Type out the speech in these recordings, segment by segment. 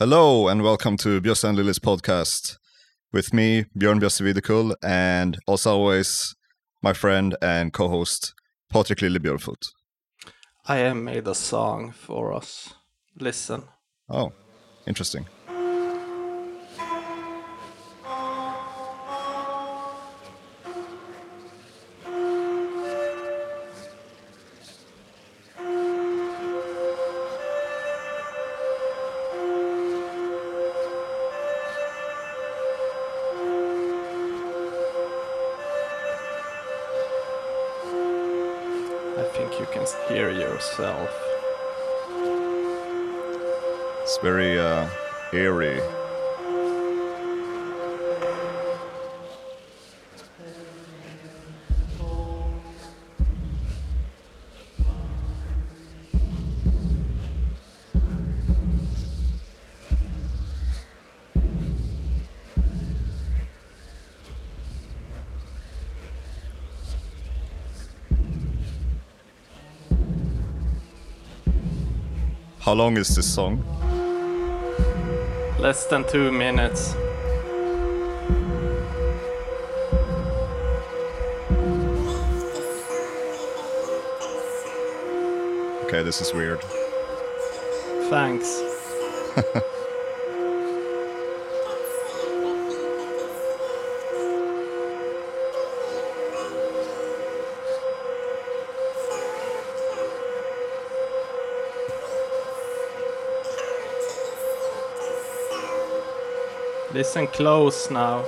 Hello and welcome to Björn and Lily's podcast with me, Björn Bjösse Videkul, and as always, my friend and co-host Patrik Lille Björfot. I have made a song for us. Listen. Oh, interesting. How long is this song? Less than two minutes. Okay, this is weird. Thanks. Listen close now.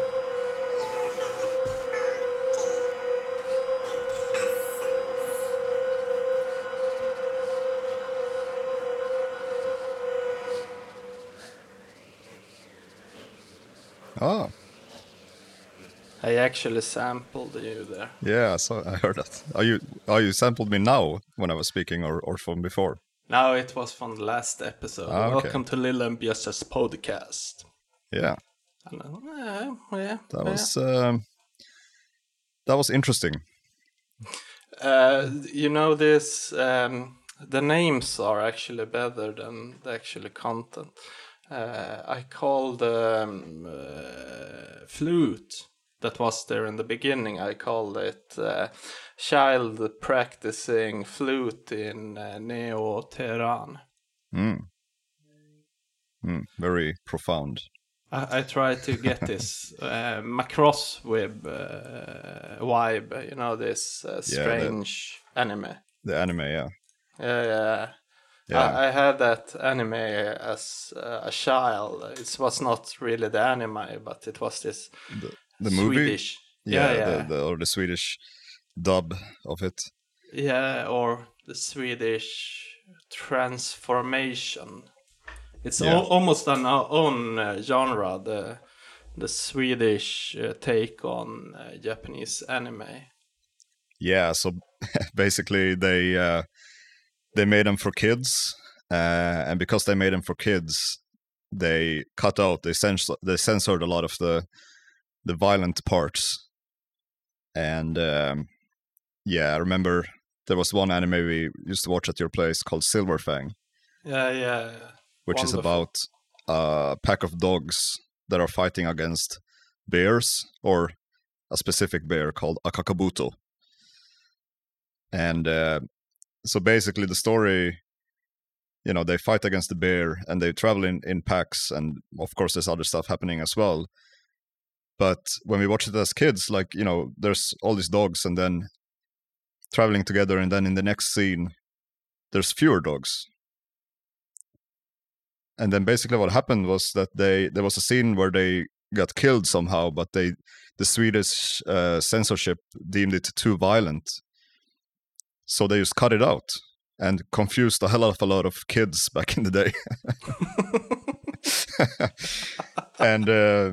Oh, I actually sampled you there. yeah, I saw. I heard that. Are you? Are you sampled me now when I was speaking, or or from before? No, it was from the last episode. Ah, okay. Welcome to Lil and Bjösses podcast. Yeah, yeah, yeah, that was um, that was interesting. Uh, you know this. Um, the names are actually better than the actual content. Uh, I called um, uh, flute that was there in the beginning. I called it uh, child practicing flute in uh, Neo Tehran. Mm. Mm, very profound. I, I try to get this uh, Macross web uh, vibe. You know this uh, Yeah, the- strange anime. The anime, yeah, Yeah, yeah. Yeah. I, I had that anime as uh, a child. It was not really the anime, but it was this the movie. Swedish. Yeah, Yeah, yeah. The, the, or the Swedish dub of it. Yeah, or the Swedish transformation. It's Yeah. al- almost an o- own uh, genre, the the Swedish uh, take on uh, Japanese anime. Yeah, so basically they uh, they made them for kids, uh, and because they made them for kids, they cut out they cens- they censored a lot of the the violent parts, and um, yeah, I remember there was one anime we used to watch at your place called Silver Fang, Yeah, yeah. yeah. Which is about a pack of dogs that are fighting against bears or a specific bear called Akakabuto. And uh, so basically, the story, you know, they fight against the bear and they travel in, in packs, and of course, there's other stuff happening as well. But when we watch it as kids, like you know, there's all these dogs, and then traveling together, and then in the next scene, there's fewer dogs, and then basically what happened was that they there was a scene where they got killed somehow but they the swedish uh, censorship deemed it too violent so they just cut it out and confused a hell of a lot of kids back in the day and uh,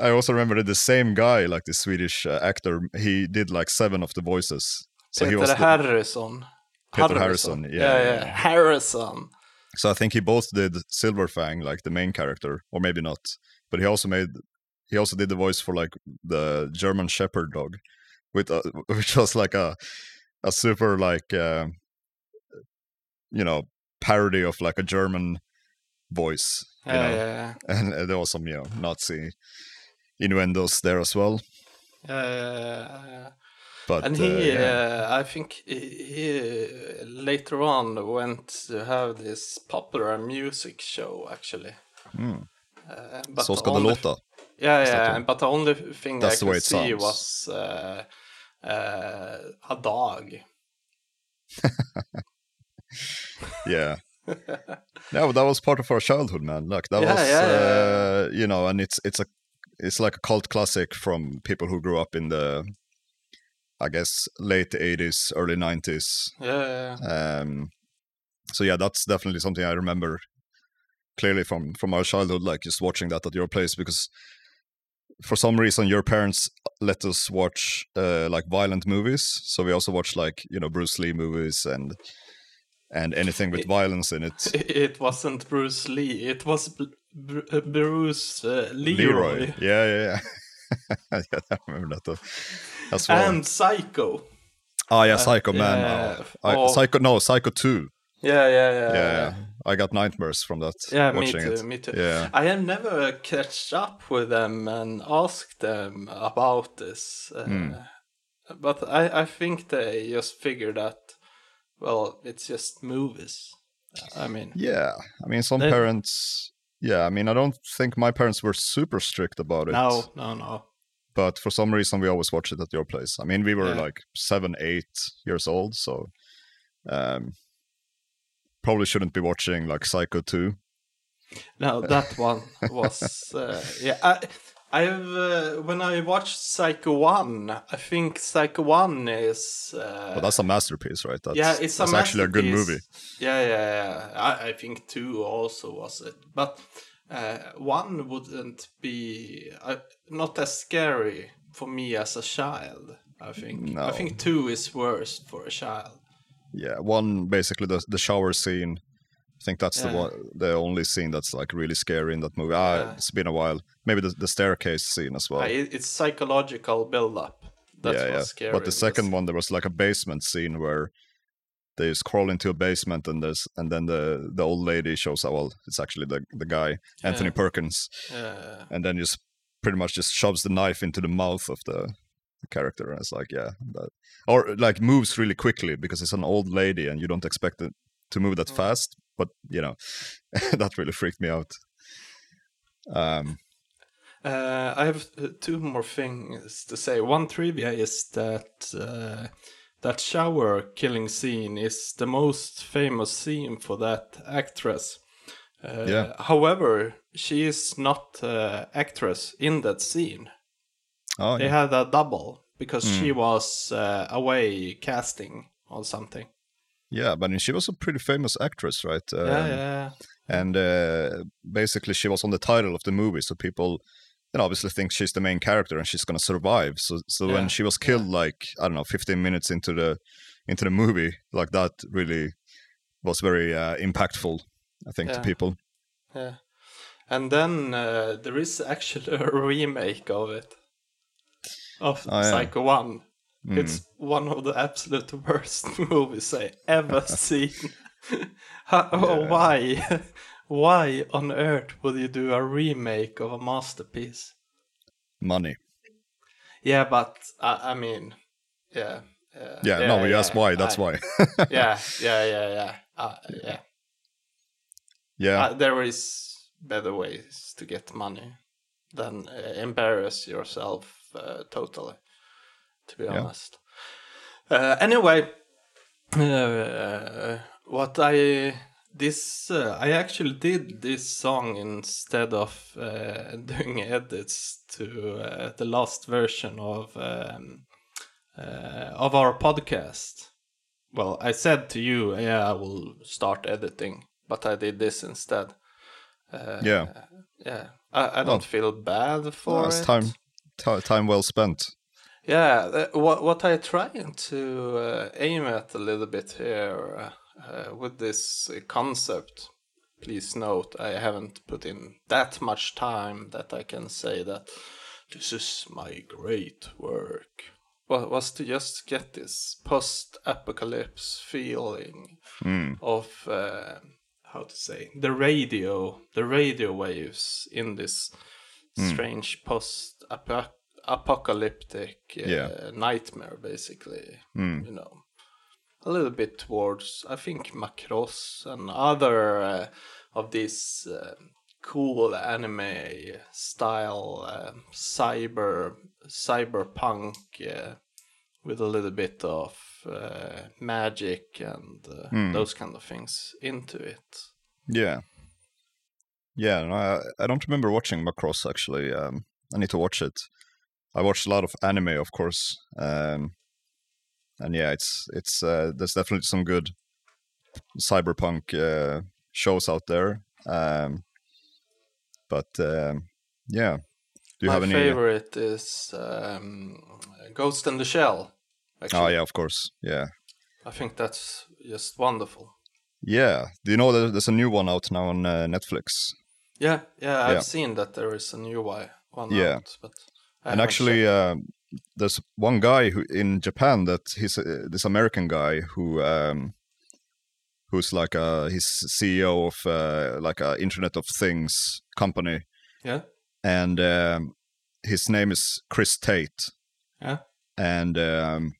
i also remember that the same guy like the swedish uh, actor he did like seven of the voices so he Peter was the- Harryson. Peter Harryson, yeah, yeah, yeah. yeah. Harryson. So I think he both did Silverfang, like the main character, or maybe not. But he also made he also did the voice for like the German Shepherd dog, with a, which was like a a super like uh, you know parody of like a German voice. You Yeah, know? yeah, yeah. And uh, there was some, you know, Nazi innuendos there as well. Yeah, yeah, yeah, yeah. But and uh, he, yeah. uh, I think, he, he uh, later on went to have this popular music show actually. Mm. But Så ska det låta. Yeah, yeah, but the only thing That's I could see sounds. was uh, uh, a dog. Yeah. no, but that was part of our childhood, man. Look, that Yeah, was, yeah, yeah, uh, you know, and it's it's a it's like a cult classic from people who grew up in the, I guess, late '80s, early '90s. Yeah, yeah, Um, so yeah, that's definitely something I remember clearly from from our childhood, like just watching that at your place because for some reason your parents let us watch uh, like violent movies. So we also watched like you know Bruce Lee movies and and anything with violence in it. It wasn't Bruce Lee. It was Br- Br- Bruce uh, Leroy, Yeah, yeah, yeah. yeah, I remember that. Well. and Psycho. oh yeah, Psycho Man. yeah. Oh, I, Oh. Psycho, no, Psycho Two. Yeah, yeah, yeah. Yeah, yeah. I got nightmares from that. Yeah, me too. it. Me too. Yeah. I have never catched up with them and asked them about this, uh, Hmm. but I, I think they just figured that. Well, it's just movies. I mean, Yeah, I mean, some They- parents. Yeah, I mean, I don't think my parents were super strict about it. no, no, no. But for some reason, we always watched it at your place. I mean, we were Yeah. like seven, eight years old, so um, probably shouldn't be watching like Psycho 2. No, that one was uh, yeah. I I've uh, when I watched Psycho One, I think Psycho One is uh, But that's a masterpiece, right? That's, yeah, it's a actually a good movie. Yeah, yeah, yeah. I, I think two also was it, but uh, one wouldn't be uh, not as scary for me as a child. I think. No. I think two is worse for a child. Yeah, one basically the the shower scene. I think that's the one, the only scene that's like really scary in that movie. Ah, Yeah. it's been a while. Maybe the, the staircase scene as well. Uh, it's psychological build-up. That's yeah, yeah. scary. But the second because- one, there was like a basement scene where they just crawl into a basement, and there's and then the the old lady shows up. Well, it's actually the the guy Anthony Yeah. Perkins, Yeah. and then just pretty much just shoves the knife into the mouth of the, the character, and it's like yeah, that, or like moves really quickly because it's an old lady, and you don't expect it to move that Mm. fast. But you know, that really freaked me out. Um, Uh, I have uh, two more things to say. One trivia is that uh, that shower killing scene is the most famous scene for that actress. Uh, Yeah. However, she is not uh, actress in that scene. oh They yeah. had a double because she was uh, away casting or something. Yeah, but I mean, she was a pretty famous actress, right? Um, yeah, yeah, and uh, basically she was on the title of the movie so people you know obviously think she's the main character and she's going to survive so so Yeah, when she was killed like i don't know 15 minutes into the into the movie like that really was very uh, impactful i think to people yeah. And then uh, there is actually a remake of it of Oh, yeah. Psycho One. Mm. It's one of the absolute worst movies I ever seen. How, Yeah. Why? Why on earth would you do a remake of a masterpiece? money Yeah, but I, I mean, yeah, yeah. yeah, no you asked why that's I- why yeah, yeah, yeah, yeah, uh, yeah. yeah Uh, there is better ways to get money than uh, embarrass yourself uh, totally. To be Yeah. honest. Uh, anyway, uh, what I this uh, I actually did this song instead of uh, doing edits to uh, the last version of um, uh, of our podcast. Well, I said to you, yeah, I will start editing, but I did this instead. Uh, Yeah. yeah. I, I don't feel bad for it's it. time ti- time well spent Yeah, uh, what what I'm trying to uh, aim at a little bit here uh, with this concept. Please note, I haven't put in that much time that I can say that this is my great work. Wa- Was to just get this post-apocalypse feeling Mm. of uh, how to say the radio the radio waves in this Hmm. strange post apocalyptic uh, Yeah. nightmare basically Mm. you know a little bit towards i think macross and other uh, of these uh, cool anime style uh, cyber cyberpunk uh, with a little bit of uh, magic and uh, Hmm. those kind of things into it Yeah. Yeah, no, I, I don't remember watching Macross actually. Um, I need to watch it. I watched a lot of anime, of course, um, and yeah, it's it's uh, there's definitely some good cyberpunk uh, shows out there. Um, but um, yeah, do you my have any? favorite is um, ghost in the shell actually Oh yeah, of course. Yeah, i think that's just wonderful yeah. Do you know that there's a new one out now on uh, Netflix? Yeah, yeah, I've Yeah. seen that there is a new one one Yeah. out, but and actually uh, there's one guy who in japan that he's uh, this american guy who um who's like a he's ceo of uh, like a internet of things company. Yeah, and um his name is chris tate. Yeah, and um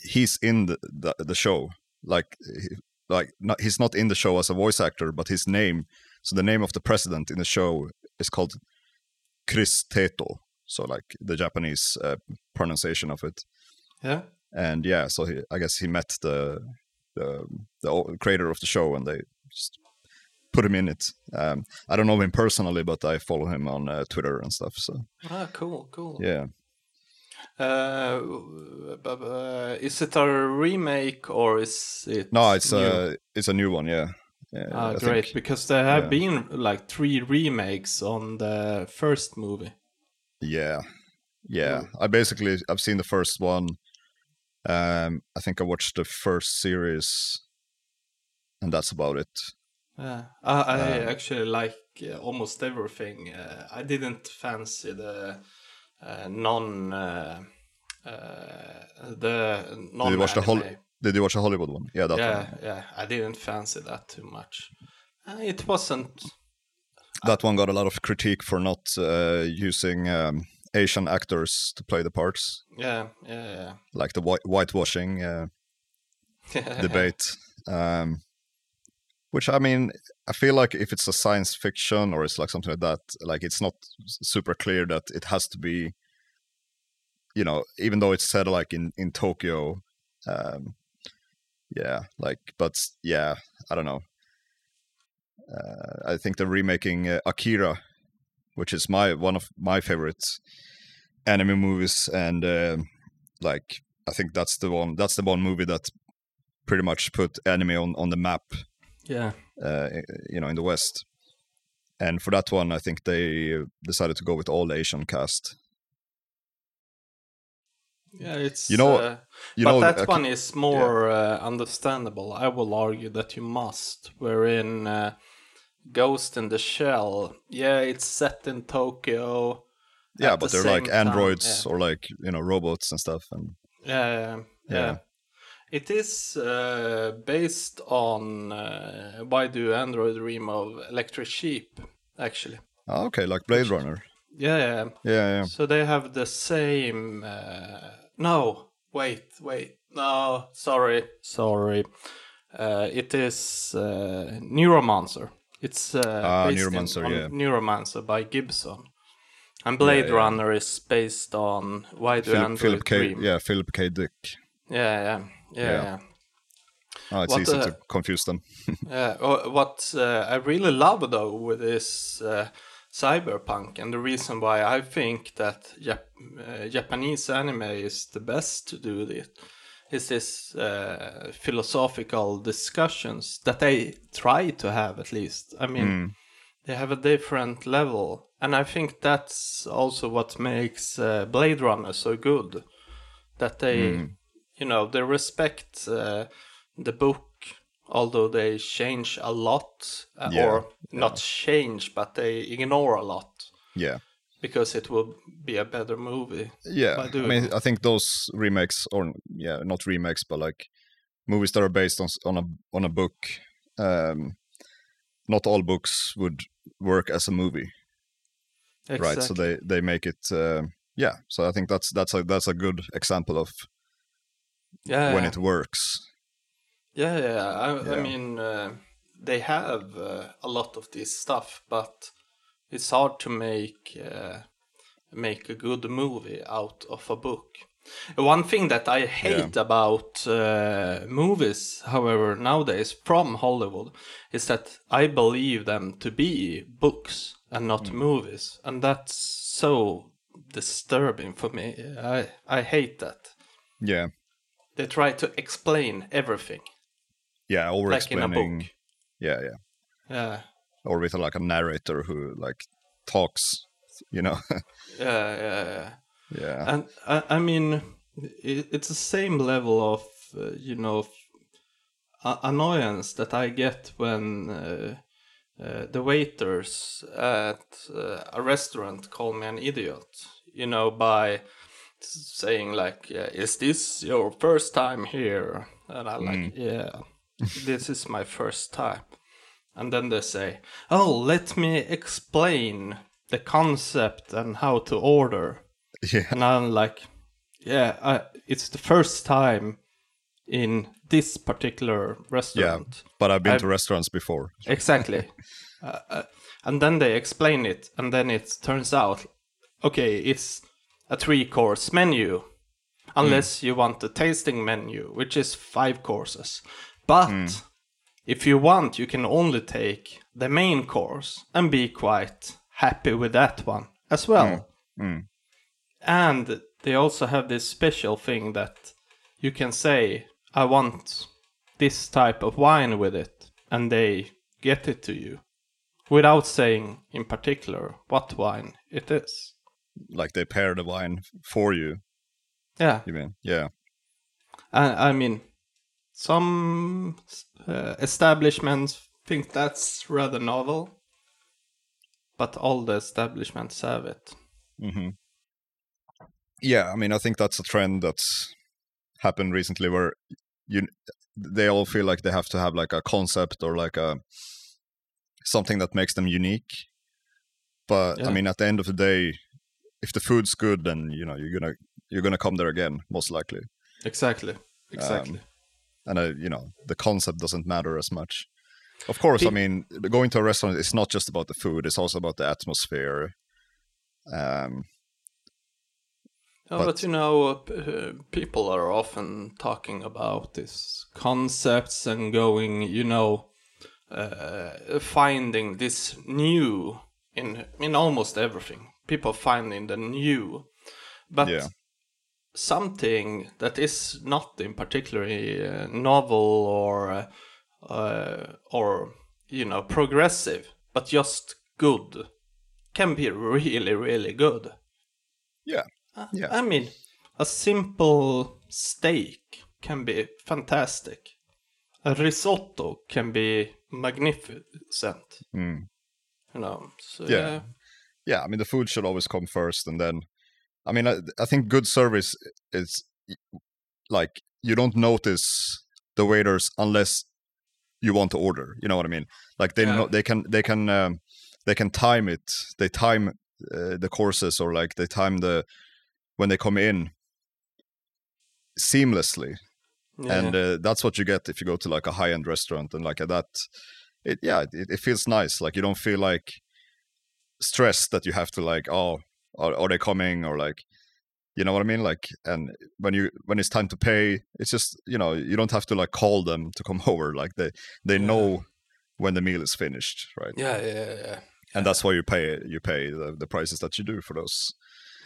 he's in the the, the show. Like like not, he's not in the show as a voice actor but his name so the name of the president in the show is called chris teto so like the japanese uh, pronunciation of it yeah. and yeah so he, i guess he met the the the creator of the show and they just put him in it um i don't know him personally but i follow him on uh, twitter and stuff so Ah, cool, cool. yeah Uh, uh, is it a remake or is it? no it's new? uh it's a new one yeah, yeah Ah, I great, think. because there have yeah. been like three remakes on the first movie. Yeah, yeah. I basically I've seen the first one. Um, I think I watched the first series, and that's about it. Yeah, I, I Uh, actually like uh, almost everything. Uh, I didn't fancy the uh, non uh, uh, the non Did you watch the. Hol- Did you watch the Hollywood one? Yeah, that yeah, one. yeah. I didn't fancy that too much. Uh, it wasn't. That one got a lot of critique for not uh, using um, Asian actors to play the parts, Yeah, yeah, yeah. like the white- whitewashing uh, debate. Um, which I mean, I feel like if it's a science fiction or it's like something like that, like it's not super clear that it has to be, you know, even though it's said like in in Tokyo, um, yeah, like, but yeah, I don't know. Uh, I think they're remaking uh, Akira, which is my one of my favorite anime movies, and um like I think that's the one that's the one movie that pretty much put anime on, on the map, yeah. uh, you know, in the West. And for that one, I think they uh, decided to go with all Asian cast. Yeah, it's You know- uh, You but know, that Aki- one is more uh, understandable. I will argue that you must. Wherein uh, Ghost in the Shell, yeah, it's set in Tokyo. yeah, but the they're like androids yeah. or like you know robots and stuff. And Yeah, yeah, yeah. It is uh, based on uh, Why Do Android Dream of Electric Sheep, actually. oh, okay, like Blade Runner. Yeah, yeah. Yeah, yeah. So they have the same. Uh, no, wait, wait. No, sorry, sorry. Uh, it is uh, Neuromancer. It's uh, Ah, based Neuromancer, on yeah. Neuromancer by Gibson. And Blade yeah. Runner is based on Why Do Philip, Android Philip K. Dream? Yeah, Philip K. Dick. yeah, yeah, yeah. Yeah. yeah. Oh, it's What, easy uh, to confuse them. Yeah, uh, what uh, I really love though with this uh, cyberpunk, and the reason why I think that Jap- uh, Japanese anime is the best to do this, is this uh, philosophical discussions that they try to have at least. I mean, Mm. they have a different level, and I think that's also what makes uh, Blade Runner so good. That they, Mm. you know, they respect uh, the book, although they change a lot, uh, Yeah, or not change, but they ignore a lot Yeah, because it will be a better movie. yeah. I mean, I think those remakes, or yeah, not remakes, but like movies that are based on on a on a book. Um, not all books would work as a movie, exactly. right? So they they make it. Uh, yeah, so I think that's that's a that's a good example of yeah, when it works. Yeah, yeah. I, I mean, uh, they have uh, a lot of this stuff, but it's hard to make uh, make a good movie out of a book. One thing that I hate about uh, movies, however, nowadays from Hollywood, is that I believe them to be books and not movies, and that's so disturbing for me. I I hate that. Yeah, They try to explain everything yeah, over like explaining. book. Yeah, yeah, Yeah, or with like a narrator who like talks. You know. yeah, yeah, yeah. yeah. And I, I mean, it, it's the same level of uh, you know annoyance that I get when uh, uh, the waiters at uh, a restaurant call me an idiot. You know, by saying like, yeah, "Is this your first time here?" And I'm like, "Yeah, this is my first time." And then they say, "Oh, let me explain the concept and how to order." yeah. And I'm like, yeah, I, it's the first time in this particular restaurant. Yeah, But I've been I've- to restaurants before. Exactly. uh, uh, and then they explain it, and then it turns out, okay, it's a three course menu, unless you want the tasting menu, which is five courses. But if you want, you can only take the main course and be quite happy with that one as well. Mm, mm. And they also have this special thing that you can say, I want this type of wine with it, and they get it to you without saying in particular what wine it is. Like they pair the wine for you. Yeah, You mean? Yeah. I, I mean, some uh, establishments think that's rather novel, but all the establishments have it. hmm Yeah, I mean, I think that's a trend that's happened recently where you they all feel like they have to have like a concept or like a something that makes them unique. But I mean, at the end of the day, if the food's good, then you know you're gonna you're gonna come there again, most likely. Exactly. Exactly. And uh, you know the concept doesn't matter as much. Of course, I mean, going to a restaurant is not just about the food; it's also about the atmosphere. Um, Oh, But- but, you know, uh, uh, people are often talking about these concepts and going, you know, uh, finding this new in in almost everything. People finding the new, but Yeah. Something that is not in particularly uh, novel or uh, uh, or you know progressive, but just good, can be really really good. yeah, Uh, Yeah. I mean, a simple steak can be fantastic. A risotto can be magnificent. mm. You know, so, Yeah. yeah. yeah, I mean, the food should always come first, and then, I mean, I, I think good service is like you don't notice the waiters unless you want to order. You know what I mean? Like they Yeah. know they can they can um, they can time it. They time uh, the courses or like they time the when they come in seamlessly yeah. and uh, that's what you get if you go to like a high end restaurant and like that it yeah it, it feels nice like you don't feel like stressed that you have to like oh are, are they coming or like you know what i mean? Like and when you when it's time to pay it's just you know you don't have to like call them to come over like they they Yeah. know when the meal is finished right? Yeah, yeah, yeah, and that's why you pay you pay the, the prices that you do for those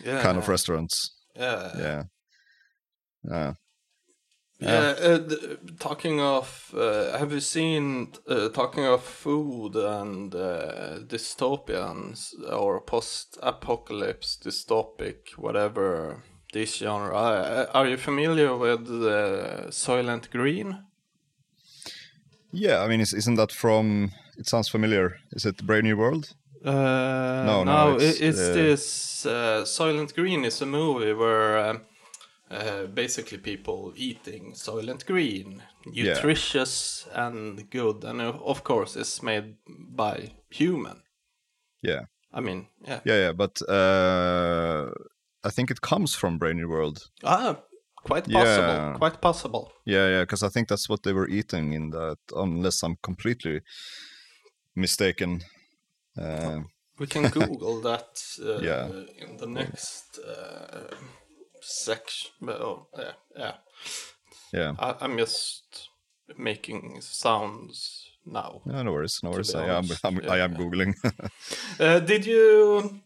yeah. kind of restaurants. Yeah, yeah. Yeah Yeah, uh, th- talking of, uh, have you seen, uh, talking of food and uh, dystopians or post-apocalypse, dystopic, whatever this genre, uh, are you familiar with uh, Soylent Green? Yeah, I mean, is, isn't that from? It sounds familiar. Is it Brave New World? Uh, No, no, no, it's, it's, uh, this uh, Soylent Green is a movie where um, uh, basically people eating Soylent Green, nutritious and good, and uh, of course it's made by human. Yeah. I mean, yeah. Yeah, yeah, but uh, I think it comes from Brave New World. Ah, quite possible. Yeah. Quite possible. Yeah, yeah, because I think that's what they were eating in that, unless I'm completely mistaken. Uh, We can Google that uh, Yeah. in the next uh, section. Oh, yeah, yeah. yeah, I, I'm just making sounds now. yeah, no worries, no worries. I am, I'm, I am yeah. googling. Uh, did you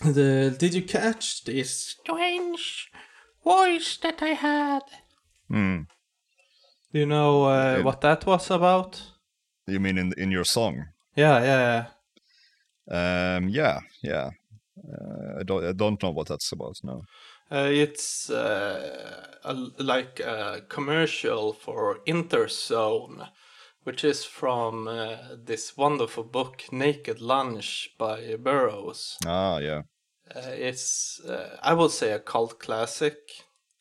the did you catch this strange voice that I had? Hmm. Do you know uh, Yeah. what that was about? You mean in in your song? Yeah, yeah. Um, yeah, yeah. Uh, I don't, I don't know what that's about. No. Uh, it's uh, a, like a commercial for Interzone, which is from uh, this wonderful book Naked Lunch by Burroughs. Ah, yeah, Uh, it's, uh, I would say, a cult classic.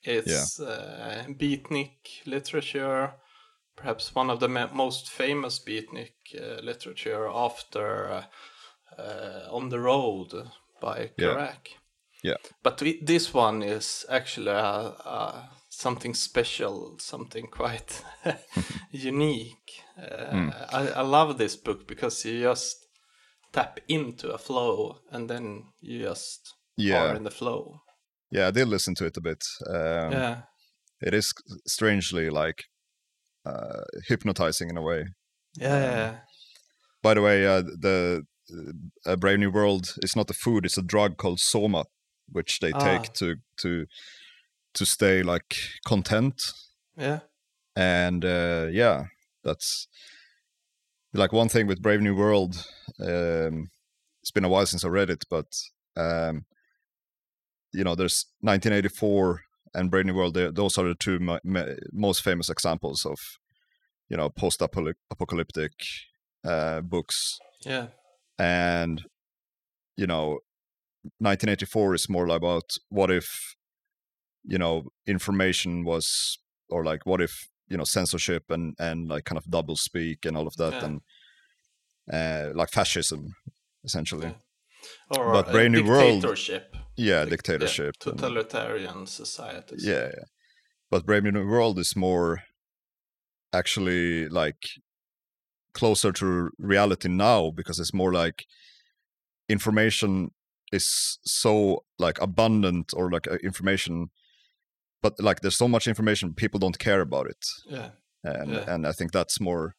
It's uh, beatnik literature, perhaps one of the ma- most famous beatnik literature after On the Road by Yeah. Kerouac. Yeah. But we, this one is actually uh, uh, something special, something quite unique. Uh, Hmm. I, I love this book because you just tap into a flow and then you just yeah, are in the flow. yeah. I did listen to it a bit. Um, yeah. It is strangely like uh, hypnotizing in a way. Yeah, yeah, By the way, uh, the uh, Brave New World is not a food; it's a drug called soma, which they Ah. take to to to stay like content. yeah. And uh, yeah, that's like one thing with Brave New World. Um, it's been a while since I read it, but um, you know, there's 1984 and Brave New World. Those are the two mo- ma- most famous examples of you know post-apocalyptic uh, books yeah. and you know 1984 is more about what if you know information was or like what if you know censorship and and like kind of double speak and all of that Yeah. and uh like fascism essentially Yeah. Or But a Brave New World- yeah dictatorship Yeah, and- totalitarian societies. yeah, yeah. but brave new world is more actually like closer to reality now because it's more like information is so like abundant or like uh, information but like there's so much information people don't care about it Yeah. and Yeah. and i think that's more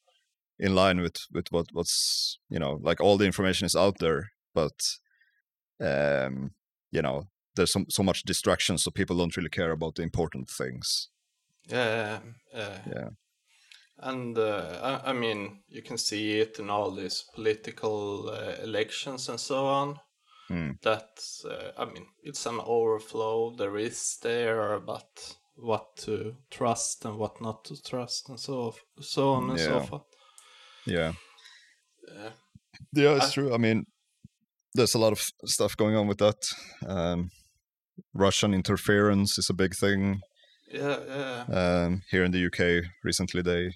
in line with with what what's you know like all the information is out there but um you know there's so, so much distraction so people don't really care about the important things Yeah. Yeah. Yeah. And uh, I, I mean, you can see it in all these political uh, elections and so on. Hmm. That uh, I mean, it's an overflow. There is there, but what to trust and what not to trust, and so so on and so forth. yeah Yeah. yeah it's I- true i mean there's a lot of stuff going on with that um russian interference is a big thing Yeah. Yeah. um here in the uk recently they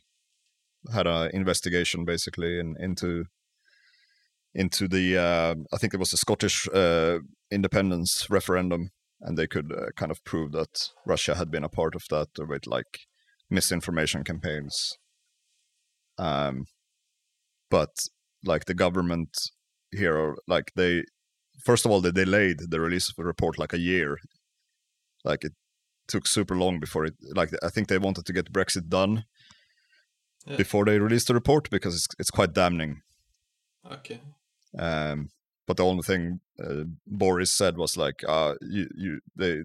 had an investigation basically in, into into the uh, I think it was the Scottish uh, independence referendum, and they could uh, kind of prove that Russia had been a part of that with like misinformation campaigns. Um, but like the government here, like they first of all they delayed the release of the report like a year. Like it took super long before it. Like I think they wanted to get Brexit done Yeah. before they released the report because it's it's quite damning. Okay. Um, but the only thing uh, Boris said was like, uh, you, you, they,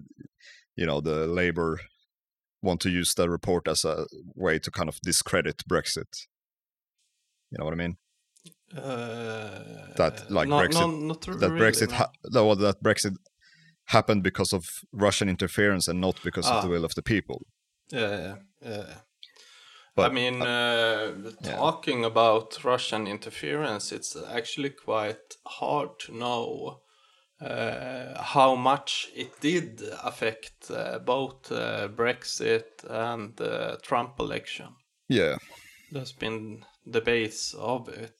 you know, the Labour want to use the report as a way to kind of discredit Brexit. You know what I mean? Uh, That, like, not, Brexit- not, not That really, Brexit, no. ha- that Brexit happened because of Russian interference and not because of the Ah. will of the people. Yeah, yeah, yeah. I mean, uh, yeah. talking about Russian interference, it's actually quite hard to know uh, how much it did affect uh, both uh, Brexit and the Trump election. Yeah, There's been debates of it.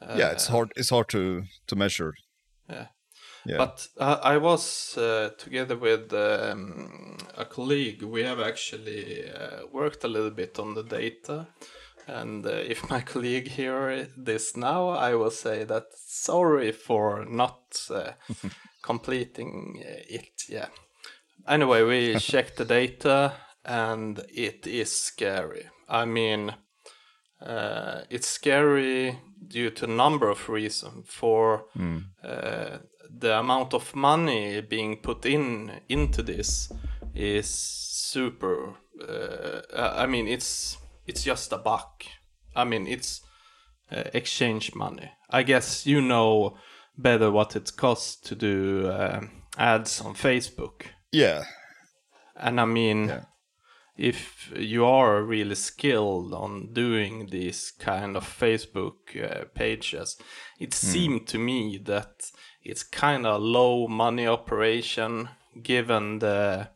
yeah. It's hard. It's hard to to measure. Yeah. Yeah. But uh, I was uh, together with um, a colleague. We have actually uh, worked a little bit on the data. And uh, if my colleague hear this now, I will say that sorry for not uh, completing uh, it. Yeah. Anyway, we checked the data, and it is scary. I mean, uh, it's scary due to a number of reasons. For uh, the amount of money being put in into this is super. Uh, I mean, it's it's just a buck. I mean, it's uh, exchange money. I guess you know better what it costs to do um ads on Facebook. yeah, And I mean, Yeah. if you are really skilled on doing these kind of Facebook uh, pages, it seemed to me that it's kind of low money operation given the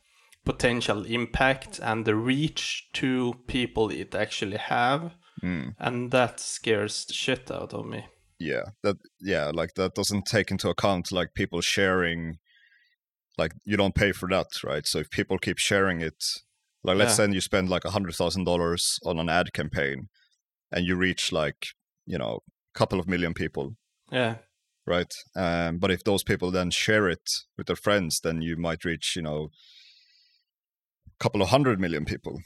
potential impact and the reach to people it actually have. Hmm. And that scares the shit out of me. yeah. That yeah, like that doesn't take into account like people sharing. Like you don't pay for that, right? So if people keep sharing it, like let's Yeah. say you spend like a hundred thousand dollars on an ad campaign, and you reach like you know a couple of million people, Yeah. Right? Um, but if those people then share it with their friends, then you might reach, you know, a couple of hundred million people.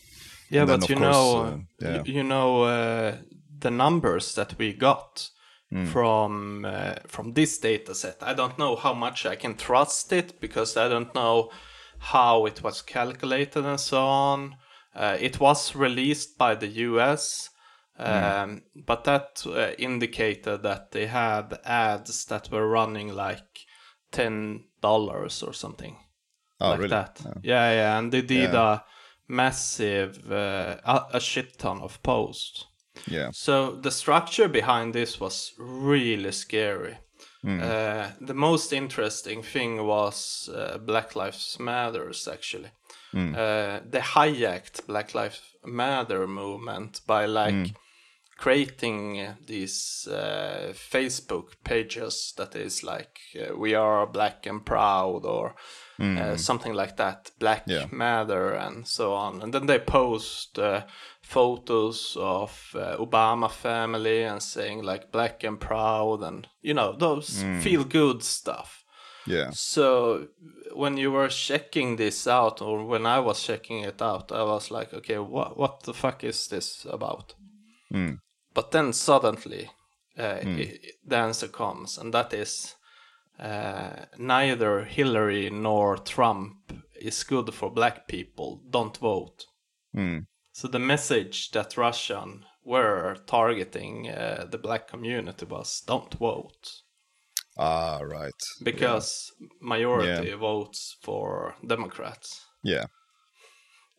Yeah, but you course, know, uh, yeah. you, know uh, the numbers that we got Hmm. from uh, from this data set. I don't know how much I can trust it because I don't know how it was calculated and so on. Uh, it was released by the U.S. Um, But that uh, indicated that they had ads that were running like ten dollars or something Oh, like really? that. Yeah, yeah, and they did Yeah. a massive, uh, a, a shit ton of posts. Yeah. So the structure behind this was really scary. Uh, the most interesting thing was uh, Black Lives Matters actually. Uh, they hijacked Black Lives Matter movement by like creating these uh, Facebook pages that is like uh, we are black and proud or uh, something like that, Black Yeah. Matter and so on. And then they post uh, photos of uh, Obama family and saying like black and proud and you know those feel good stuff. Yeah. So when you were checking this out, or when I was checking it out, I was like, okay, what what the fuck is this about? But then suddenly, uh, i- the answer comes, and that is uh, neither Hillary nor Trump is good for black people. Don't vote. So the message that Russian were targeting uh, the black community was don't vote Ah, right. because majority votes for Democrats. Yeah.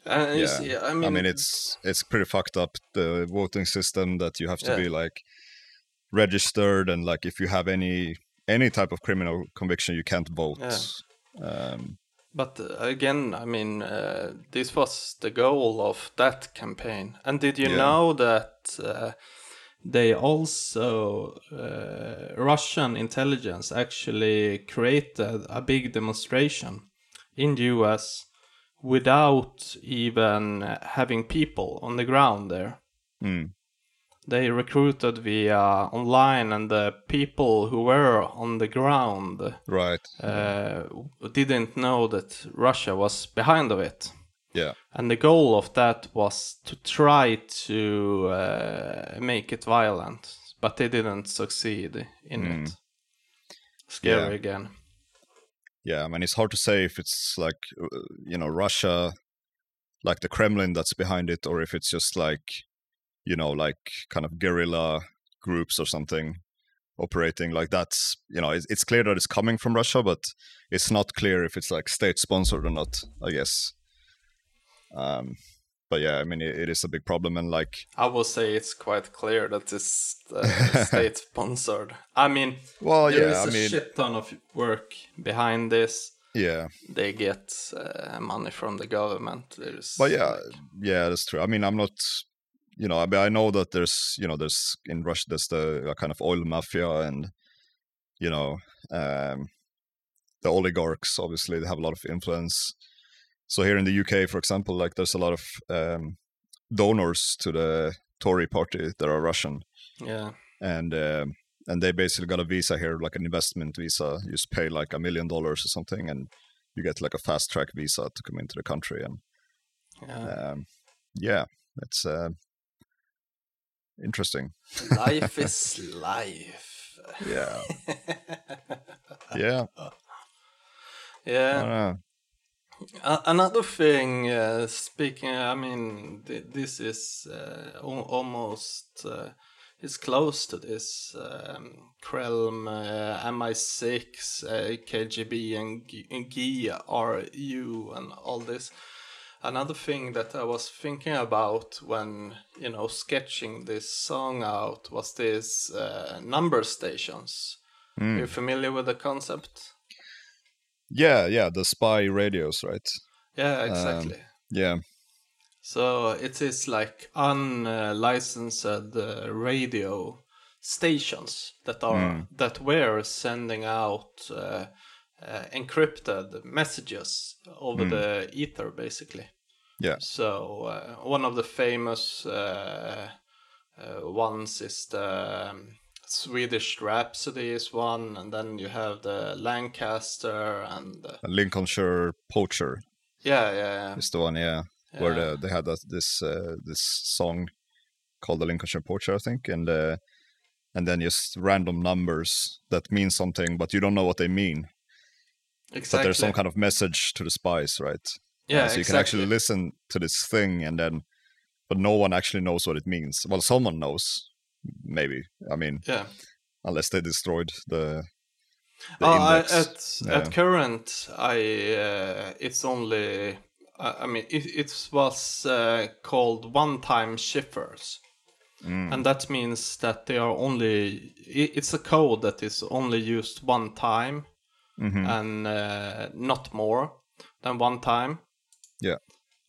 You Yeah. see, I I mean, mean, it's it's pretty fucked up the voting system that you have to Yeah. be like registered and like if you have any any type of criminal conviction, you can't vote. Um, But uh, again, I mean, uh, this was the goal of that campaign. And did you Yeah. know that uh, they also, uh, Russian intelligence actually created a big demonstration in the US without even having people on the ground there? mm, They recruited via online, and the people who were on the ground right. uh, didn't know that Russia was behind of it. Yeah. And the goal of that was to try to uh, make it violent, but they didn't succeed in it. Scary. Yeah. again. Yeah. I mean, it's hard to say if it's like uh, you know Russia, like the Kremlin that's behind it, or if it's just like you know like kind of guerrilla groups or something operating like that's you know it's, it's clear that it's coming from Russia, but it's not clear if it's like state sponsored or not. I guess. Um, but yeah, I mean, it, it is a big problem, and like, I will say it's quite clear that it's uh, state sponsored. I mean, well, there yeah, is I mean, shit ton of work behind this. yeah, They get uh, money from the government. There's but yeah, like- yeah, that's true. I mean, I'm not, you know, I mean, I know that there's, you know, there's in Russia there's the kind of oil mafia, and you know, um, the oligarchs. Obviously, they have a lot of influence. So here in the UK, for example, like there's a lot of um, donors to the Tory party that are Russian. yeah, and um, and they basically got a visa here, like an investment visa. You just pay like a million dollars or something, and you get like a fast track visa to come into the country. And yeah. um, yeah, it's uh, interesting. life is life. Yeah, yeah. Yeah. I don't know. A- Another thing, uh, speaking, I mean, th- this is uh, al- almost uh, is close to this um, Krelm, uh, MI6, uh, KGB, and, G- and GRU, and all this. Another thing that I was thinking about when you know sketching this song out was this uh, number stations. Mm. You're familiar with the concept? Yeah, yeah. The spy radios, right? Yeah, exactly. Yeah, So it is like unlicensed uh, radio stations that are that were sending out uh, uh, encrypted messages over the ether, basically. yeah, So uh, one of the famous uh, uh, ones is the um, Swedish Rhapsody is one, and then you have the Lancaster and uh, a Lincolnshire poacher yeah, yeah, yeah. is the one. Yeah, where the, they had that, this uh, this song called the Lincolnshire Poacher, I think, and uh, and then just random numbers that mean something, but you don't know what they mean. exactly. But there's some kind of message to the spies, right? Uh, yeah, so you exactly. can actually listen to this thing, and then, but no one actually knows what it means. Well, someone knows, maybe. I mean, Yeah. unless they destroyed the. the I, index. at Yeah. at current, I uh, it's only. I mean, it, it was uh, called one-time chiffers, Mm. and that means that they are only. i it's a code that is only used one time, Mhm. and uh, not more than one time. Yeah.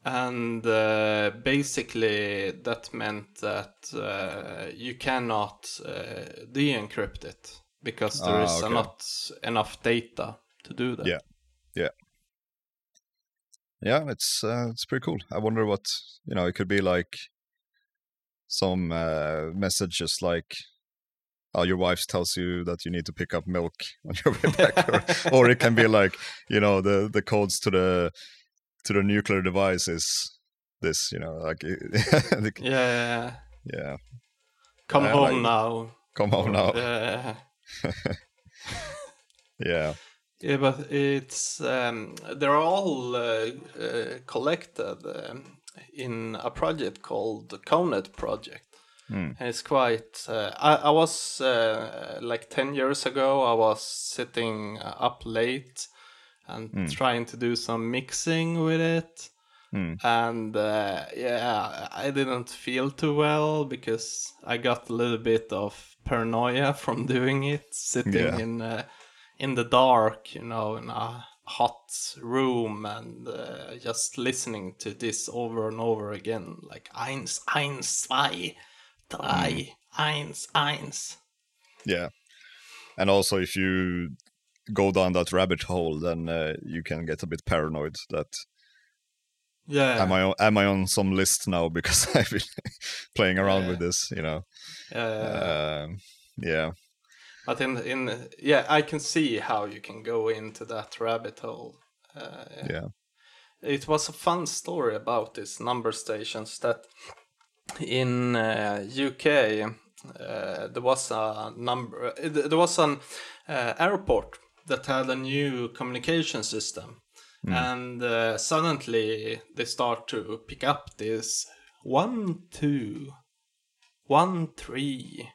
And uh, basically, that meant that uh, you cannot uh, de-encrypt it because there Ah, is okay. not enough data to do that. Yeah. yeah, Yeah, it's uh, it's pretty cool. I wonder what you know. It could be like some uh, messages like, "Oh, your wife tells you that you need to pick up milk on your way back," or, or it can be like, you know, the the codes to the to the nuclear device is this. You know, like the- Yeah, yeah, yeah. yeah, Come home like- now. come home now. Yeah. Yeah, Yeah, but it's um, they're all uh, uh, collected um, in a project called the Conet project, Hmm. and it's quite. Uh, I I was uh, like ten years ago. I was sitting up late and trying to do some mixing with it. Hmm. And uh, yeah, I didn't feel too well because I got a little bit of paranoia from doing it, sitting Yeah. in uh, in the dark, you know, in a hot room and uh, just listening to this over and over again, like eins, eins, zwei, drei, eins, eins. yeah. And also, if you go down that rabbit hole, then uh, you can get a bit paranoid that Yeah, am I on, am I on some list now because I've been playing around with this, you know? yeah. Um, yeah, But in in yeah, I can see how you can go into that rabbit hole. Uh, yeah, it was a fun story about these number stations that in uh, UK uh, there was a number uh, there was an uh, airport that had a new communication system. And uh, suddenly they start to pick up this one two one three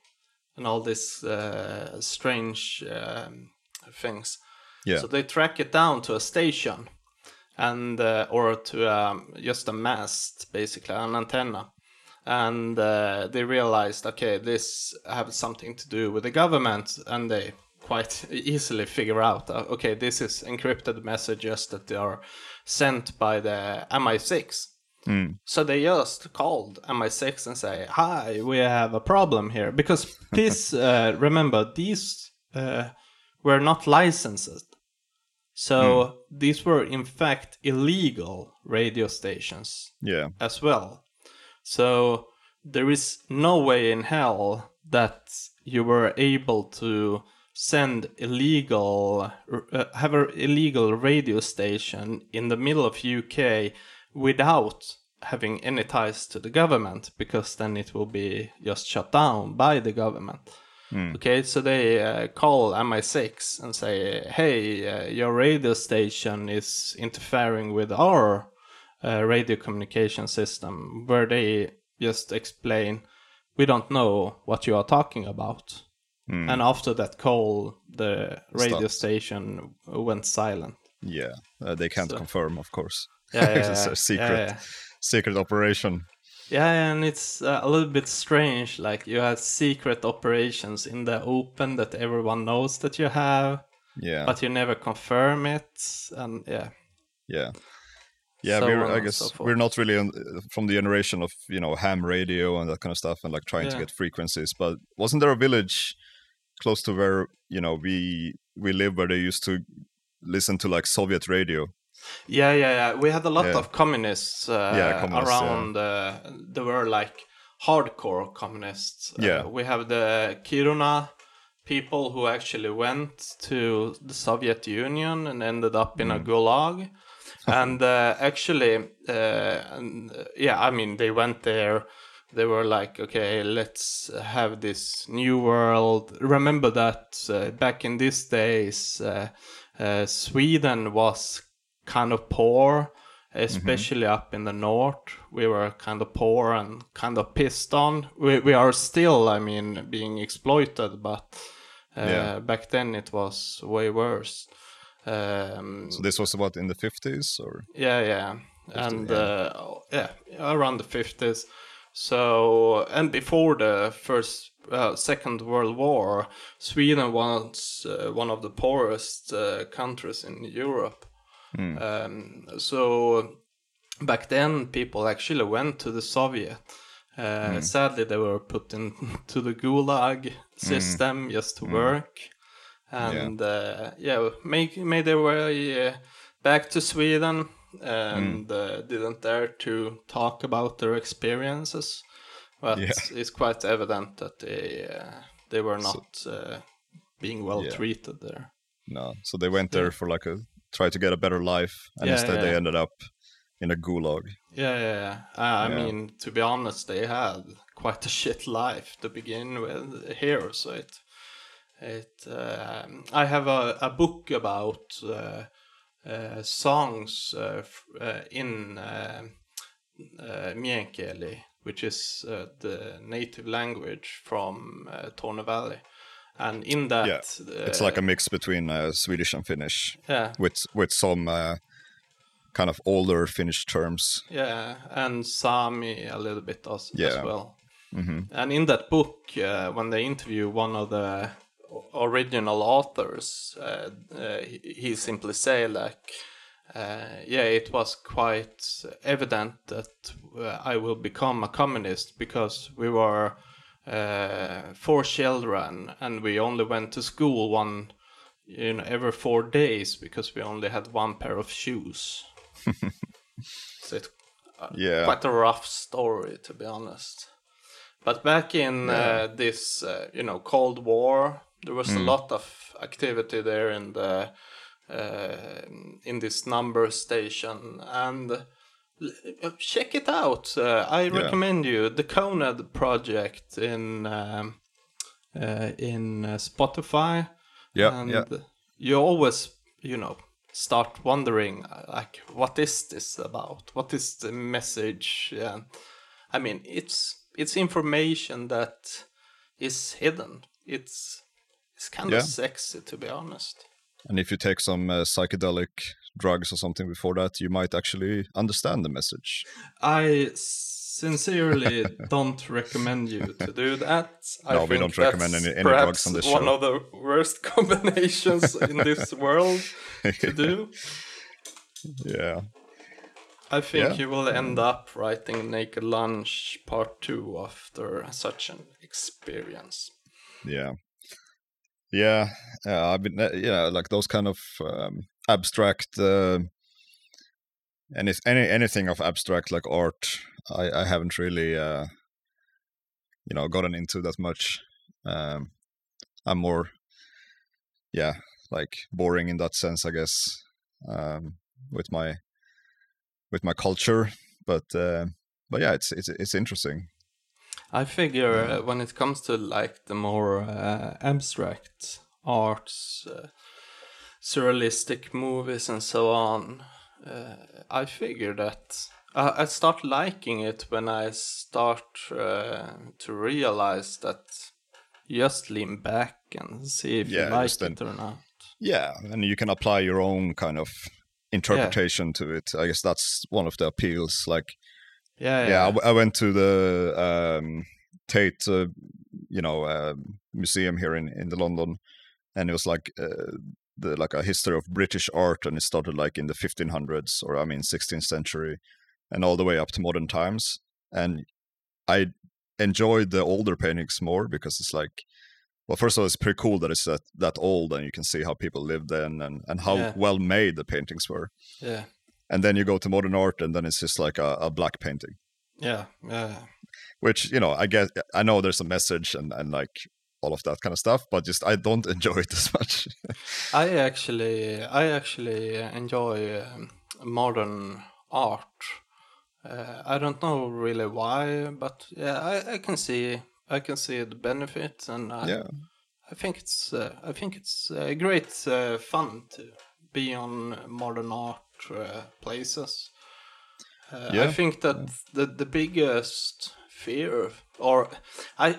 and all these uh, strange um, things. Yeah. so they track it down to a station, and uh, or to um, just a mast, basically an antenna, and uh, they realized, okay, this has something to do with the government, and they quite easily figure out, uh, okay, this is encrypted messages that they are sent by the MI6. So they just called MI6 and say, "Hi, we have a problem here." Because please uh, remember, these uh, were not licensed, so these were in fact illegal radio stations Yeah. as well. So there is no way in hell that you were able to send illegal, uh, have an illegal radio station in the middle of UK without having any ties to the government, because then it will be just shut down by the government. Okay, so they uh, call MI6 and say, "Hey, uh, your radio station is interfering with our uh, radio communication system." Where they just explain, "We don't know what you are talking about." And after that call, the radio Stopped. station went silent. Yeah. Uh, they can't So- confirm, of course. Yeah, yeah, it's yeah, a secret, yeah, yeah. secret operation. Yeah, and it's uh, a little bit strange. Like you have secret operations in the open that everyone knows that you have, Yeah. but you never confirm it. And yeah, Yeah. Yeah, So we're, I guess so we're not really on, from the generation of, you know, ham radio and that kind of stuff and like trying to get frequencies. But wasn't there a village close to where, you know, we we live where they used to listen to like Soviet radio? yeah, yeah, yeah. We had a lot Yeah. of communists, uh, Yeah, communists, yeah. around. Uh, they were like hardcore communists. Uh, Yeah. we have the Kiruna people who actually went to the Soviet Union and ended up in Mm. a gulag. and uh, actually, uh, and, uh, yeah, I mean, they went there. They were like, okay, let's have this new world. Remember that uh, back in these days, uh, uh, Sweden was kind of poor, especially up in the north. We were kind of poor and kind of pissed on. We, we are still, I mean, being exploited, but uh, Yeah. back then it was way worse. Um, So this was about in the 50s or? yeah, yeah, and yeah. Uh, yeah, around the fifties. So, and before the first, uh, Second World War, Sweden was uh, one of the poorest uh, countries in Europe. Um, so, back then, people actually went to the Soviet. Uh, Sadly, they were put into the Gulag system just to work, and uh, yeah, make made their way uh, back to Sweden and uh, didn't dare to talk about their experiences. But Yeah. it's quite evident that they uh, they were not uh, being well Yeah. treated there. No. So they went there for like a, try to get a better life. And Yeah, instead they ended up in a gulag. Yeah, yeah, yeah. I, I Yeah. mean, to be honest, they had quite a shit life to begin with here. So it, it. um I have a, a book about uh, uh, songs uh, f- uh, in Meänkieli, which is uh, the native language from Torne Valley, and in that, Yeah. It's like a mix between uh, Swedish and Finnish yeah, with with some uh, kind of older Finnish terms. Yeah, and Sami a little bit as, as Yeah. well. And in that book, uh, when they interview one of the original authors, uh, uh, he, simply say like, uh, "Yeah, it was quite evident that uh, I will become a communist because we were uh, four children and we only went to school one, you know, every four days because we only had one pair of shoes." so it Yeah. quite a rough story to be honest but back in uh, this uh, you know cold war there was a lot of activity there in the uh, in this number station and check it out uh, i recommend you. The Conet project in um, uh, in uh, spotify. Yeah, and yeah. you always you know start wondering uh, like what is this about? What is the message? And i mean it's it's information that is hidden. It's it's kind Yeah. of sexy to be honest And if you take some uh, psychedelic drugs or something before that, you might actually understand the message. I sincerely don't recommend you to do that. I No, we don't recommend any- any drugs on this One show. of the worst combinations in this world to do. Yeah. I think Yeah. you will end up writing Naked Lunch Part 2 after such an experience. Yeah. Yeah. Uh, I've been, yeah, like those kind of um, abstract, uh, any, any, anything of abstract like art, I, I haven't really, uh, you know, gotten into that much. Um, I'm more, yeah, like boring in that sense, I guess, um, with my, with my culture. But, uh, but yeah, it's, it's, it's interesting. I figure uh, when it comes to like the more uh, abstract arts, uh, surrealistic movies, and so on, uh, I figure that uh, I start liking it when I start uh, to realize that you just lean back and see if Yeah, you like it or not. Yeah, and you can apply your own kind of interpretation to it. I guess that's one of the appeals. Like, Yeah, yeah, I w- I, went to the um, Tate, uh, you know, uh, museum here in in the London, and it was like uh, the like a history of British art, and it started like in the 1500s or I mean 16th century, and all the way up to modern times. And I enjoyed the older paintings more because it's like well first of all it's pretty cool that it's that, that old and you can see how people lived then and, and how Yeah. well made the paintings were yeah, and then you go to modern art and then it's just like a, a black painting yeah, yeah. which you know i guess i know there's a message and, and like all of that kind of stuff but just i don't enjoy it as much I actually, I actually enjoy um, modern art. Uh, I don't know really why, but yeah, I, I can see, I can see the benefits, and I, yeah I think it's, uh, I think it's uh, great uh, fun to be on modern art places. Uh, I think that the the biggest fear, or I,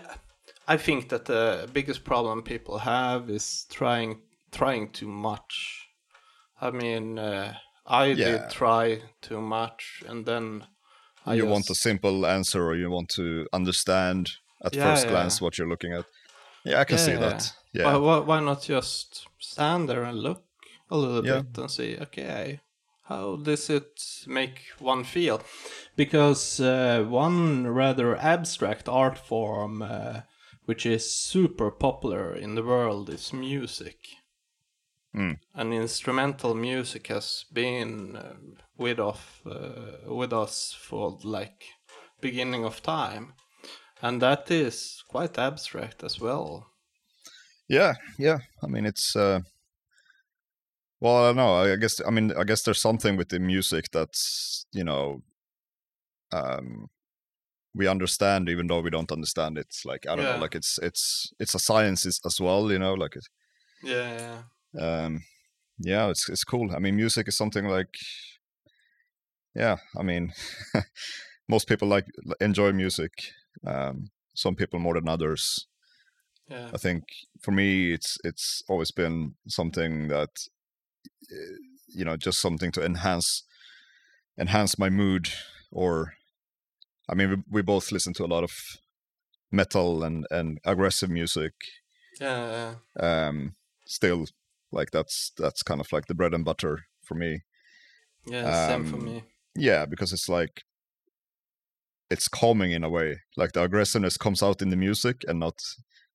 I think that the biggest problem people have is trying trying too much. I mean, uh, I Yeah. did try too much, and then I you want a simple answer or you want to understand at Yeah, first yeah. glance what you're looking at yeah i can see Yeah, that yeah Why, why, why not just stand there and look a little Yeah. bit and see, okay, how does it make one feel? Because uh, one rather abstract art form, uh, which is super popular in the world, is music. Hmm. And instrumental music has been uh, with of uh, with us for like beginning of time, and that is quite abstract as well. Yeah, yeah. I mean, it's uh, well, I don't know. I guess I mean, I guess there's something with the music that's you know, um, we understand even though we don't understand it. It's like I don't Yeah. know, like it's it's it's a science as, well. You know, like it, Yeah, um, yeah, it's it's cool. I mean, music is something like, yeah. I mean, most people like enjoy music. Um, some people more than others. yeah, I think for me, it's it's always been something that you know just something to enhance enhance my mood. Or, I mean, we, we both listen to a lot of metal and and aggressive music. yeah, Um, still, like that's that's kind of like the bread and butter for me. yeah. Same for Um, me. Yeah, because it's like it's calming in a way. Like the aggressiveness comes out in the music and not.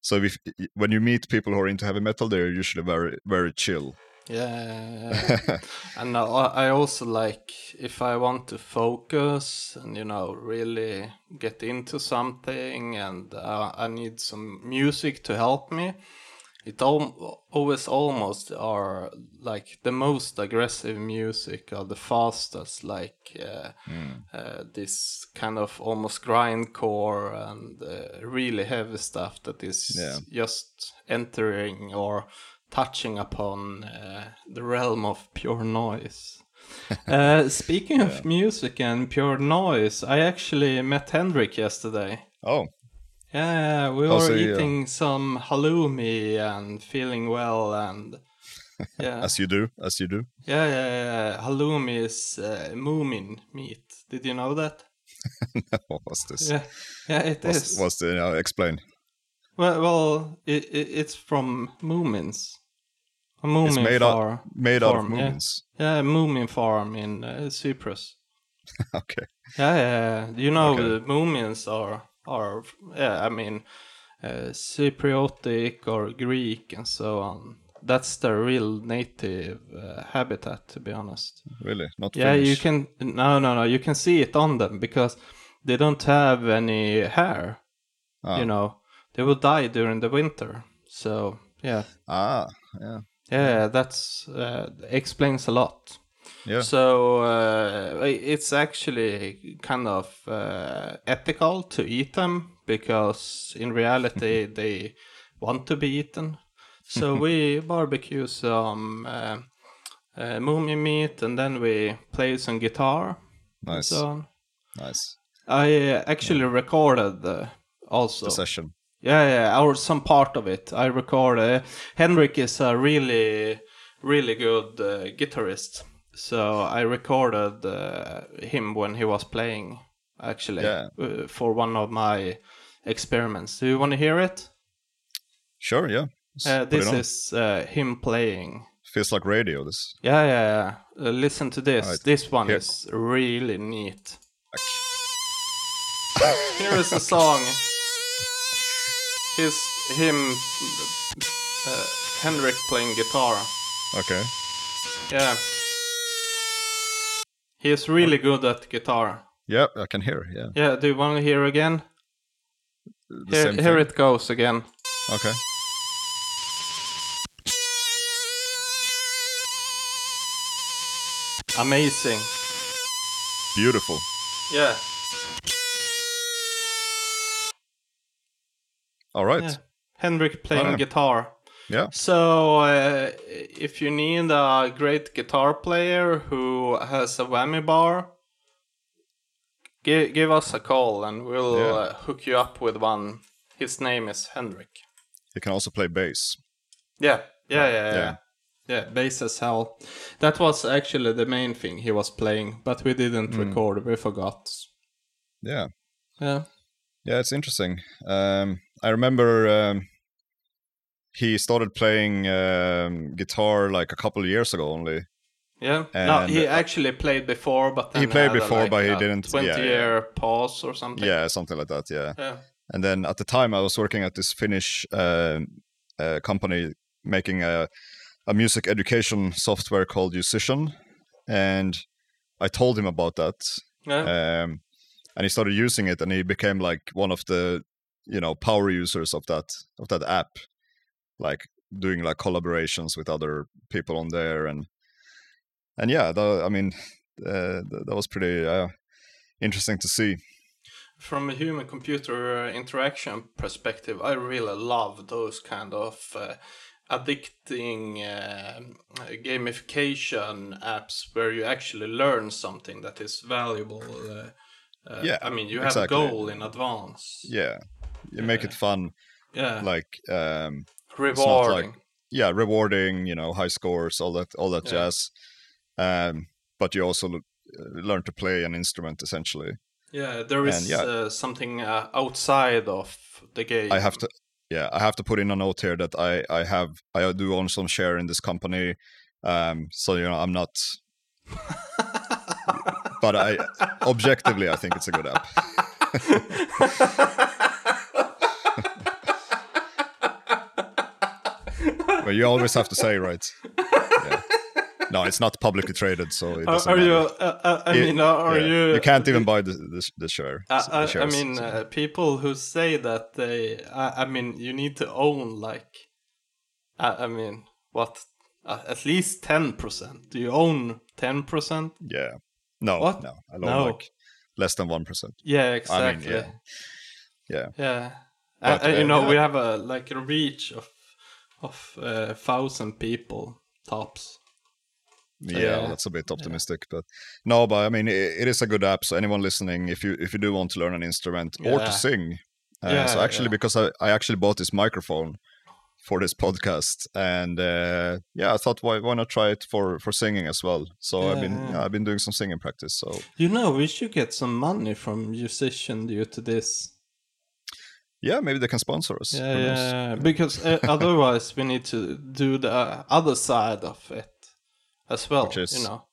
So if when you meet people who are into heavy metal, they're usually very very chill. Yeah, yeah. and I also like if I want to focus and you know really get into something, and uh, I need some music to help me. It al- always almost are like the most aggressive music or the fastest, like uh, uh, this kind of almost grindcore and uh, really heavy stuff that is Yeah. just entering or touching upon uh, the realm of pure noise. uh, speaking of music and pure noise, I actually met Henrik yesterday. oh, Yeah, we How's were uh, eating some halloumi and feeling well, and Yeah. as you do, as you do. Yeah, yeah, yeah. Halloumi is uh, moomin meat. Did you know that? no, What's this? Yeah, yeah, it is. What's, what's the? Uh, explain. Well, well, it, it, it's from moomins. A moomin It's made farm. out made out of farm, yeah. moomins. Yeah, a moomin farm in uh, Cyprus. okay. Yeah, yeah. yeah. You know, Okay. the moomins are are. Yeah, I mean, uh, Cypriotic or Greek and so on. That's their real native uh, habitat, to be honest. Really? Not Yeah, you can. No, no, no. You can see it on them because they don't have any hair. Ah. You know, they will die during the winter. So yeah, Ah, yeah. Yeah, that's uh, explains a lot. Yeah. So uh, it's actually kind of uh, ethical to eat them because in reality they want to be eaten. So we barbecue some uh, uh, mummy meat and then we play some guitar. Nice. So. Nice. I uh, actually recorded also. The session. Yeah, yeah, or some part of it. I record. Uh, Henrik is a really, really good uh, guitarist. So I recorded uh, him when he was playing, actually, Yeah. uh, for one of my experiments. Do you want to hear it? Sure, yeah. Uh, this is uh, him playing. Feels like radio, this. Yeah, yeah, yeah. Listen to this. Alright. This one Here. is really neat. Here is a song. Here's him, uh, Henrik playing guitar. Okay. Yeah. He is really good at guitar. Yeah, I can hear, yeah. Yeah, do you want to hear again? Here, here it goes again. Okay. Amazing. Beautiful. Yeah. All right. yeah. Henrik playing guitar. Yeah. So, uh, if you need a great guitar player who has a whammy bar, give, give us a call and we'll Yeah. uh, hook you up with one. His name is Henrik. He can also play bass. Yeah, yeah, yeah, yeah. Yeah. Yeah, bass as hell. That was actually the main thing he was playing, but we didn't Hmm. record. We forgot. Yeah. Yeah. Yeah, it's interesting. Um, I remember um, he started playing um, guitar like a couple of years ago only. Yeah. no, he uh, actually played before, but then He played before, like, but he didn't- yeah, yeah. Twenty-year pause or something. Yeah, something like that. Yeah. Yeah. And then at the time, I was working at this Finnish uh, uh, company making a, a music education software called Yousician, and I told him about that, Yeah. um, and he started using it, and he became like one of the you know power users of that of that app, like doing like collaborations with other people on there, and and yeah, I mean, uh, th- that was pretty uh, interesting to see. From a human computer interaction perspective, I really love those kind of uh, addicting uh, gamification apps where you actually learn something that is valuable. Uh, uh, Yeah, I mean, you have exactly. a goal in advance. Yeah, you make it fun. Yeah, like um rewarding. yeah rewarding you know high scores all that all that Yeah. jazz um but you also l- uh, learn to play an instrument essentially yeah, there is and yeah. uh, something uh, outside of the game. i have to yeah i have to put in a note here that i i have i do own some share in this company um so you know i'm not but i objectively i think it's a good app but you always have to say right yeah. no it's not publicly traded so it doesn't are you? matter. Uh, uh, I You- mean, uh, are yeah, you? you can't even buy the the, the share I, the I, I mean, so- uh, people who say that they, I, I mean, you need to own like, I, I mean, what, uh, at least ten percent. Do you own ten percent? Yeah. No, What? no. I own No. like less than 1%. Yeah, I mean, exactly. yeah. Yeah. yeah. But, Uh, uh, you uh, know, yeah. we have a like a reach of of uh, thousand people tops. Yeah, yeah. that's a bit optimistic, but no, but I mean, it, it is a good app. So anyone listening, if you if you do want to learn an instrument or to sing, uh, Yeah, so actually yeah. because I, I actually bought this microphone for this podcast, and uh, yeah, I thought why why not try it for for singing as well. So I've been Yeah. yeah, I've been doing some singing practice. So You know, we should get some money from Yousician due to this. Yeah, maybe they can sponsor us. Yeah, yeah, because uh, otherwise we need to do the other side of it as well. Which is? You know,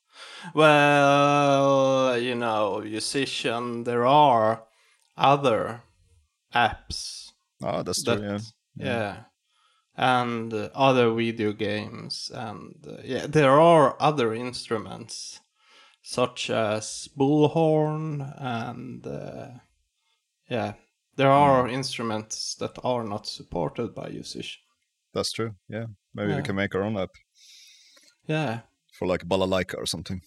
well, you know, Yousician. There are other apps Ah, that's true. that, yeah. yeah, and uh, other video games, and uh, yeah, there are other instruments such as bullhorn and uh, yeah, there are instruments that are not supported by Yousician. That's true. Yeah, maybe Yeah. we can make our own app Yeah, for like balalaika or something.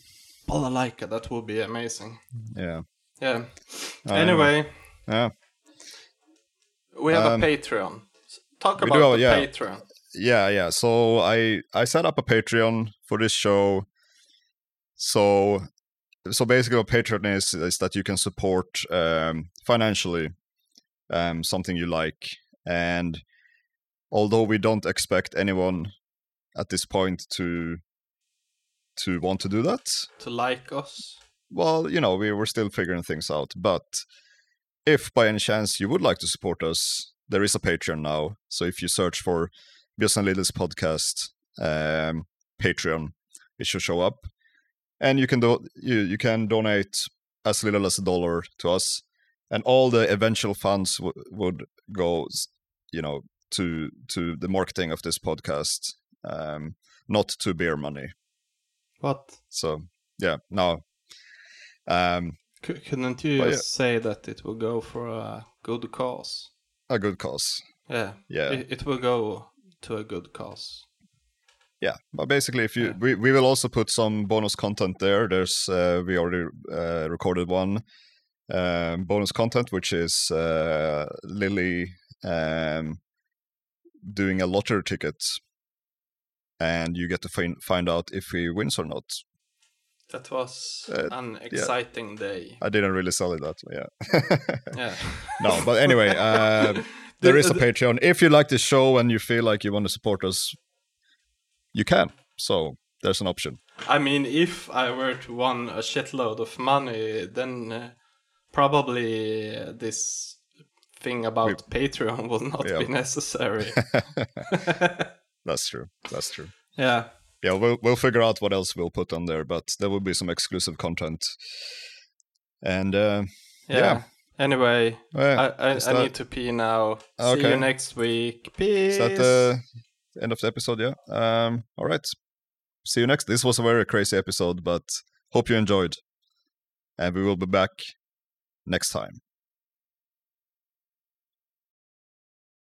balalaika, that would be amazing. Yeah. Yeah. Anyway, Yeah. we have Um, a Patreon. Talk about do the yeah. Patreon. yeah yeah so i i set up a patreon for this show so so basically what patreon is is that you can support um financially um something you like and although we don't expect anyone at this point to to want to do that To like us. well, you know, we we're still figuring things out. But if by any chance you would like to support us, there is a Patreon now. So if you search for Björn and Little's podcast um, Patreon, it should show up, and you can do you you can donate as little as a dollar to us, and all the eventual funds w- would go, you know, to to the marketing of this podcast, um, not to beer money. What? So yeah, no. Um, C- couldn't you But just say that it will go for a good cause? a good cause. Yeah. Yeah, It, it will go to a good cause. yeah. But basically, if you Yeah. we, we will also put some bonus content there. There's uh, we already uh, recorded one um, bonus content, which is uh, Lily um, doing a lottery ticket, and you get to find find out if he wins or not. That was Uh, an exciting day. I didn't really sell it that, way, yeah. Yeah. no, but anyway, uh, there is a Patreon. If you like this show and you feel like you want to support us, you can. So there's an option. I mean, if I were to win a shitload of money, then uh, probably this thing about Patreon will not Yeah. be necessary. That's true. That's true. yeah. Yeah, we'll we'll figure out what else we'll put on there, but there will be some exclusive content. And uh, Yeah. Yeah. Anyway, yeah, I, I, I that- need to pee now. Okay. See you next week. Peace. is that the end of the episode? Yeah. Um. All right. See you next. This was a very crazy episode, but hope you enjoyed. And we will be back next time.